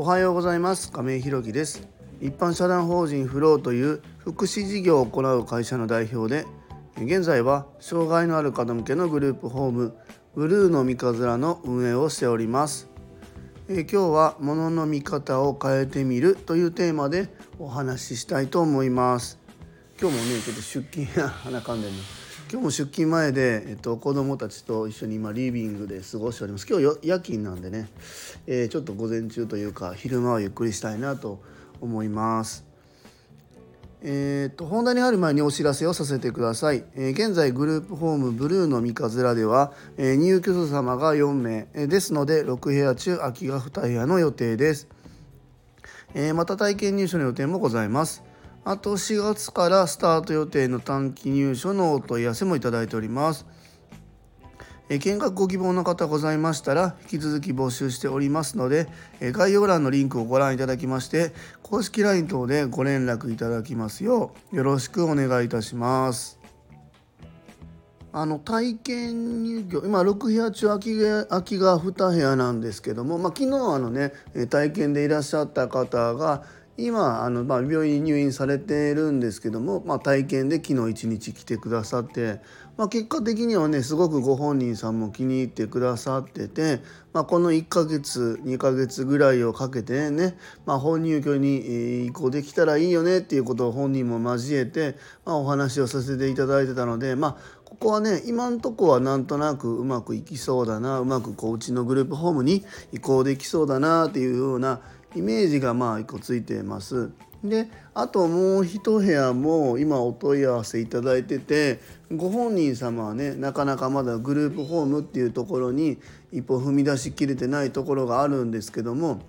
おはようございます。亀井弘樹です。一般社団法人フローという福祉事業を行う会社の代表で現在は障害のある方向けのグループホームブルーの三日面の運営をしております。え今日は物の見方を変えてみるというテーマでお話ししたいと思います。今日もねちょっと出勤や鼻かんでるの。今日も出勤前で、えっと、子供たちと一緒に今リビングで過ごしております。今日夜勤なんでね、えー、ちょっと午前中というか昼間はゆっくりしたいなと思います。えーと、本題に入る前にお知らせをさせてください、えー、現在グループホームブルーの三日面では、えー、入居者様が4名、えー、ですので6部屋中空きが2部屋の予定です、えまた体験入所の予定もございます。あと4月からスタート予定の短期入所のお問い合わせもいただいております。え見学ご希望の方ございましたら引き続き募集しておりますのでえ概要欄のリンクをご覧いただきまして公式 LINE 等でご連絡いただきますようよろしくお願いいたします。あの体験入居今6部屋中空きが空きが2部屋なんですけども、まあ、昨日あのね体験でいらっしゃった方が今あの、まあ、病院に入院されてるんですけども、まあ、体験で昨日一日来てくださって、まあ、結果的にはねすごくご本人さんも気に入ってくださってて、まあ、この1ヶ月2ヶ月ぐらいをかけてね、まあ、本入居に移行できたらいいよねっていうことを本人も交えて、まあ、お話をさせていただいてたのでまあここはね今んとこはなんとなくうまくいきそうだなうまくこううちのグループホームに移行できそうだなっていうようなイメージがまあ1個ついてます。であともう一部屋も今お問い合わせいただいててご本人様はねなかなかまだグループホームっていうところに一歩踏み出しきれてないところがあるんですけども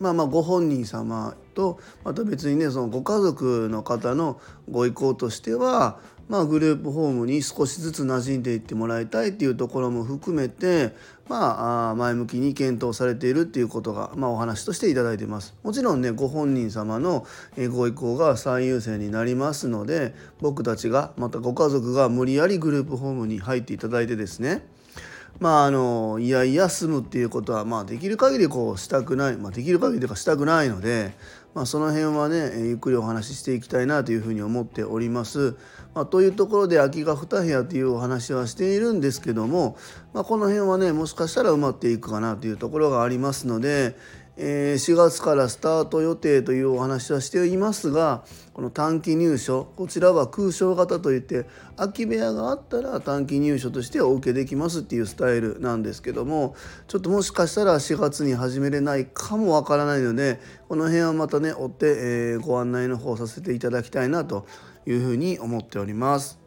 まあまあご本人様とまた別にねそのご家族の方のご意向としてはまあ、グループホームに少しずつ馴染んでいってもらいたいっていうところも含めて、まあ、前向きに検討されているっていうことが、まあ、お話として頂いてます。もちろんねご本人様のご意向が最優先になりますので僕たちがまたご家族が無理やりグループホームに入っていただいてですねまああのいやいや住むっていうことはまあできる限りこうしたくない、まあ、できる限りとかしたくないので、まあ、その辺はねゆっくりお話ししていきたいなというふうに思っております。まあ、というところで空きが2部屋というお話はしているんですけども、まあ、この辺はねもしかしたら埋まっていくかなというところがありますので、え4月からスタート予定というお話はしていますがこの短期入所こちらは空床型といって空き部屋があったら短期入所としてお受けできますっていうスタイルなんですけどもちょっともしかしたら4月に始めれないかもわからないのでこの辺はまたね追って、えご案内の方させていただきたいなというふうに思っております。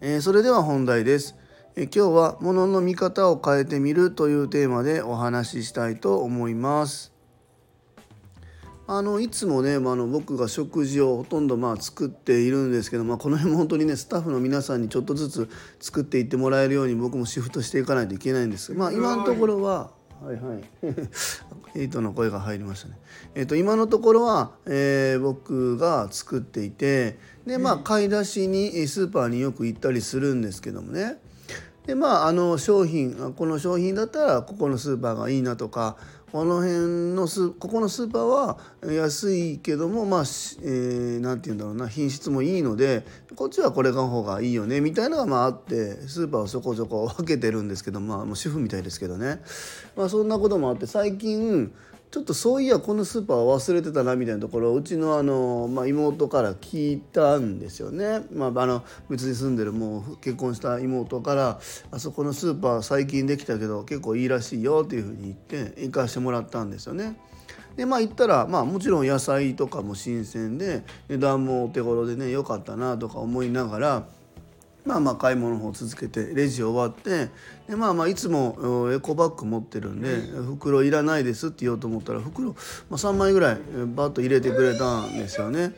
えそれでは本題です。え今日は物の見方を変えてみるというテーマでお話ししたいと思います。あのいつもね、まあ、の僕が食事をほとんどまあ作っているんですけど、まあ、この辺も本当にねスタッフの皆さんにちょっとずつ作っていってもらえるように僕もシフトしていかないといけないんですまあ今のところははいはい エイトの声が入りましたね。えっ、ー、と今のところは、えー、僕が作っていてでまあ買い出しにスーパーによく行ったりするんですけどもねでまああの商品この商品だったらここのスーパーがいいなとかこの辺のスここのスーパーは安いけどもまあ何、えー、て言うんだろうな品質もいいのでこっちはこれの方がいいよねみたいなのがまああってスーパーをそこそこ分けてるんですけどまあもう主婦みたいですけどね、まあ、そんなこともあって最近ちょっとそういやこのスーパー忘れてたなみたいなところをうちのあの、まあ、妹から聞いたんですよね。まあ、あの別に住んでるもう結婚した妹から「あそこのスーパー最近できたけど結構いいらしいよ」っていうふうに言って行かしてもらったんですよね。でまあ行ったらまあもちろん野菜とかも新鮮で値段もお手頃でね良かったなとか思いながらまあまあ買い物の方続けてレジ終わってでまあまあいつもエコバッグ持ってるんで袋いらないですって言おうと思ったら袋、まあ、3枚ぐらいバッと入れてくれたんですよね。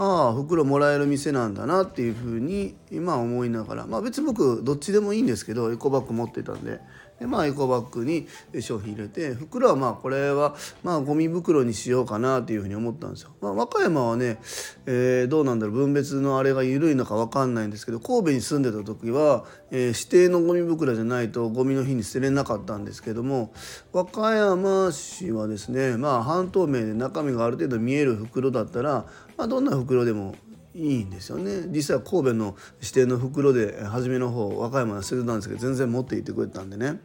ああ袋もらえる店なんだなっていうふうに今思いながら。まあ別に僕どっちでもいいんですけどエコバッグ持ってたんででまあエコバッグに商品入れて袋はまあこれはまあゴミ袋にしようかなっていうふうに思ったんですよ。まあ、和歌山はね、えー、どうなんだろう分別のあれが緩いのか分かんないんですけど神戸に住んでた時は、えー、指定のゴミ袋じゃないとゴミの日に捨てれなかったんですけども和歌山市はですねまあ半透明で中身がある程度見える袋だったら、まあ、どんな袋でもいいんですよね。実際は神戸の指定の袋で初めの方和歌山は捨ててたんですけど全然持っていってくれたんでね、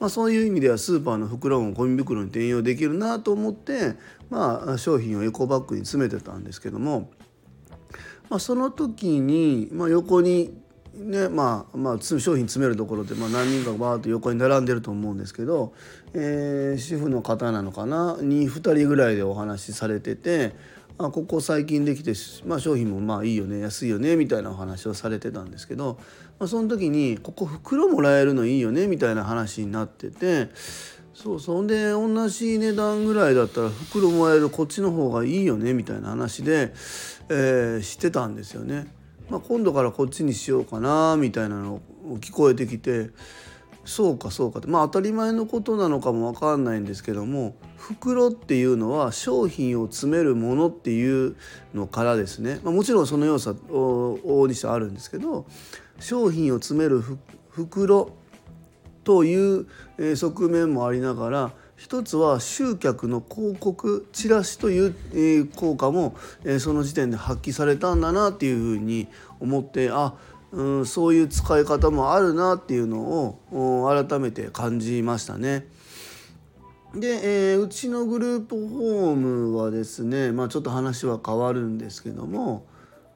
まあ、そういう意味ではスーパーの袋もゴミ袋に転用できるなと思って、まあ、商品をエコバッグに詰めてたんですけども、まあ、その時に、まあ、横にねまあまあ、商品詰めるところで、まあ、何人かバーッと横に並んでると思うんですけど、えー、主婦の方なのかな？に2人ぐらいでお話しされててあここ最近できて、まあ、商品もまあいいよね安いよねみたいなお話をされてたんですけど、まあ、その時にここ袋もらえるのいいよねみたいな話になっててそうそんで同じ値段ぐらいだったら袋もらえるこっちの方がいいよねみたいな話で、えー、してたんですよね。まあ、今度からこっちにしようかなみたいなのを聞こえてきてそうかそうか。ってまあ当たり前のことなのかも分かんないんですけども袋っていうのは商品を詰めるものっていうのからですね、まあ、もちろんその要素は往々にしてあるんですけど商品を詰める袋という側面もありながら一つは集客の広告チラシという効果もその時点で発揮されたんだなっていうふうに思ってあうん、そういう使い方もあるなっていうのを改めて感じましたね。で、えー、うちのグループホームはですね、まあ、ちょっと話は変わるんですけども、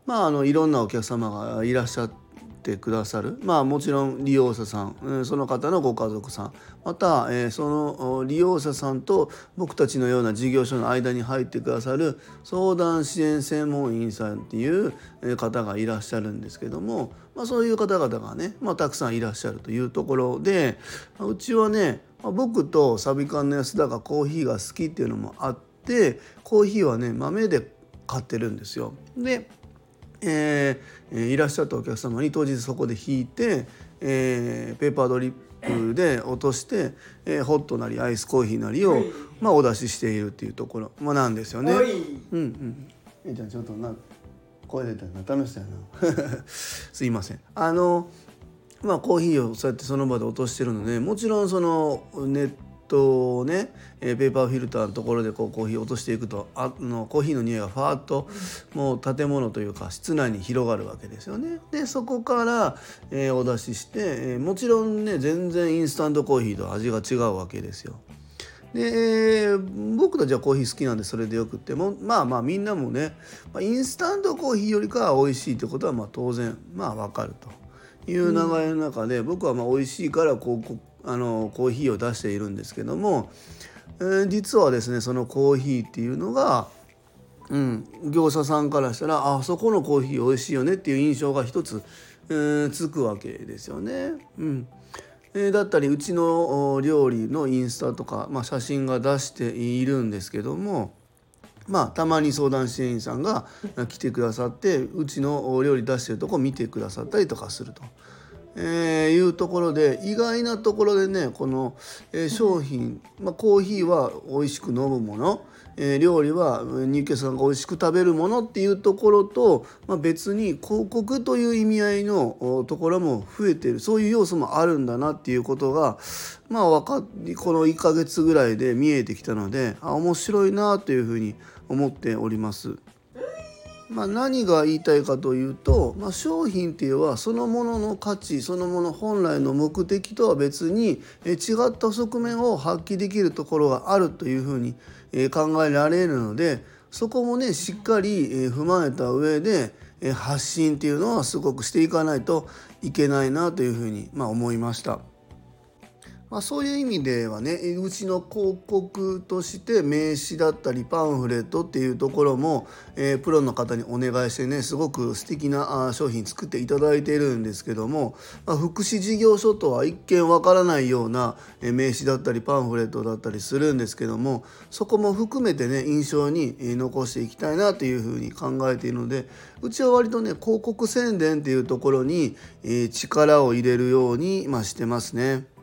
まあ、あのいろんなお客様がいらっしゃって。てくださる。まあもちろん利用者さん。その方のご家族さん。また、えその利用者さんと僕たちのような事業所の間に入ってくださる相談支援専門員さんっていう方がいらっしゃるんですけども、まあ、そういう方々がね、まあ、たくさんいらっしゃるというところでうちはね僕とサビカンの安田がコーヒーが好きっていうのもあってコーヒーはね豆で買ってるんですよ。でえー、いらっしゃったお客様に当日そこで引いて、えー、ペーパードリップで落として、えー、ホットなりアイスコーヒーなりを、まあ、お出ししているっていうところ、まあ、なんですよね。うんうん。えちゃんちょっとな声出たら楽しそうやな。すいません。あのまあコーヒーをそうやってその場で落としてるのでもちろんそのネットをね、えペーパーフィルターのところでこうコーヒー落としていくとあのコーヒーの匂いがファーッともう建物というか室内に広がるわけですよね。でそこから、えー、お出しして、えー、もちろんね全然インスタントコーヒーと味が違うわけですよ。で、えー、僕たちはコーヒー好きなんでそれでよくってもまあまあみんなもね、インスタントコーヒーよりかは美味しいってことはまあ当然まあわかるという流れの中で、僕はまあ美味しいからこうあのコーヒーを出しているんですけども、えー、実はですねそのコーヒーっていうのが、うん、業者さんからしたらあそこのコーヒー美味しいよねっていう印象が一つ、えー、つくわけですよね。うんえー、だったりうちの料理のインスタとか、まあ、写真が出しているんですけども。まあ、たまに相談支援員さんが来てくださってうちの料理出してるとこ見てくださったりとかすると。えー、いうところで意外なところでねこの、えー、商品、まあ、コーヒーは美味しく飲むもの、えー、料理は入居者さんが美味しく食べるものっていうところと、まあ、別に広告という意味合いのところも増えてるそういう要素もあるんだなっていうことがまあかこの1ヶ月ぐらいで見えてきたのであ面白いなというふうに思っております。まあ、何が言いたいかというと、まあ、商品っていうのはそのものの価値そのもの本来の目的とは別に違った側面を発揮できるところがあるというふうに考えられるのでそこもねしっかり踏まえた上で発信っていうのはすごくしていかないといけないなというふうにまあ思いました。まあ、そういう意味ではねうちの広告として名刺だったりパンフレットっていうところも、えー、プロの方にお願いしてねすごく素敵な商品作っていただいているんですけども、まあ、福祉事業所とは一見わからないような名刺だったりパンフレットだったりするんですけどもそこも含めてね印象に残していきたいなというふうに考えているのでうちは割とね広告宣伝っていうところにえ力を入れるように、まあ、してますね。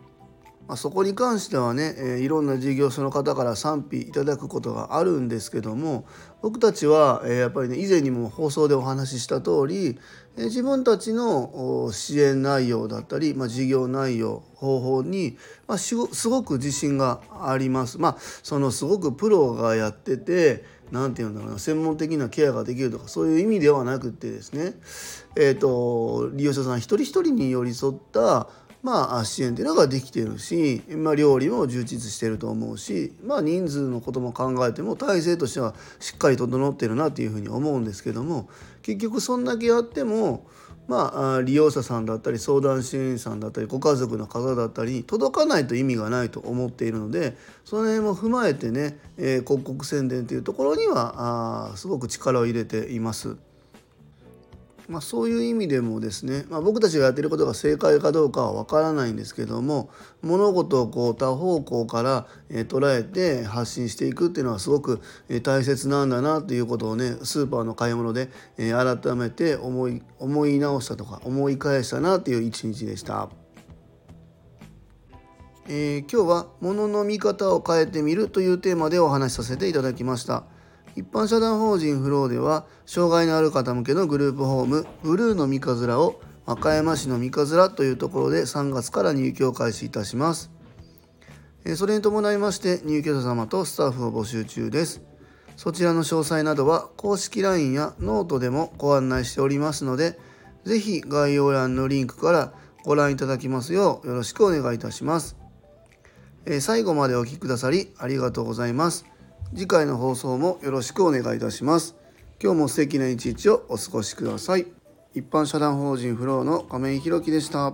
まあ、そこに関してはね、えー、いろんな事業所の方から賛否いただくことがあるんですけども僕たちは、えー、やっぱりね以前にも放送でお話しした通り、えー、自分たちの支援内容だったり、まあ、事業内容方法に、まあ、すごく自信があります。まあ、そのすごくプロがやってて何て言うんだろうな専門的なケアができるとかそういう意味ではなくてですね、えーと利用者さん一人一人に寄り添ったまあ、支援っていうのができてるし、まあ、料理も充実してると思うし、まあ、人数のことも考えても体制としてはしっかり整ってるなっていうふうに思うんですけども結局そんだけやっても、まあ、利用者さんだったり相談支援員さんだったりご家族の方だったり届かないと意味がないと思っているのでその辺も踏まえてね、えー、広告宣伝というところにはあすごく力を入れています。まあ、そういう意味でもですね、まあ、僕たちがやってることが正解かどうかは分からないんですけども物事をこう多方向から、えー、捉えて発信していくっていうのはすごく、えー、大切なんだなっていうことをねスーパーの買い物で、えー、改めて思い思い直したとか思い返したなっていう一日でした。えー、今日は「物の見方を変えてみる」というテーマでお話しさせていただきました。一般社団法人フローでは障害のある方向けのグループホームブルーの三日面を和歌山市の三日面というところで3月から入居を開始いたします。それに伴いまして入居者様とスタッフを募集中です。そちらの詳細などは公式 LINE やノートでもご案内しておりますので是非概要欄のリンクからご覧いただきますようよろしくお願いいたします。最後までお聴きくださりありがとうございます。次回の放送もよろしくお願いいたします。今日も素敵な一日をお過ごしください。一般社団法人フローの亀井弘樹でした。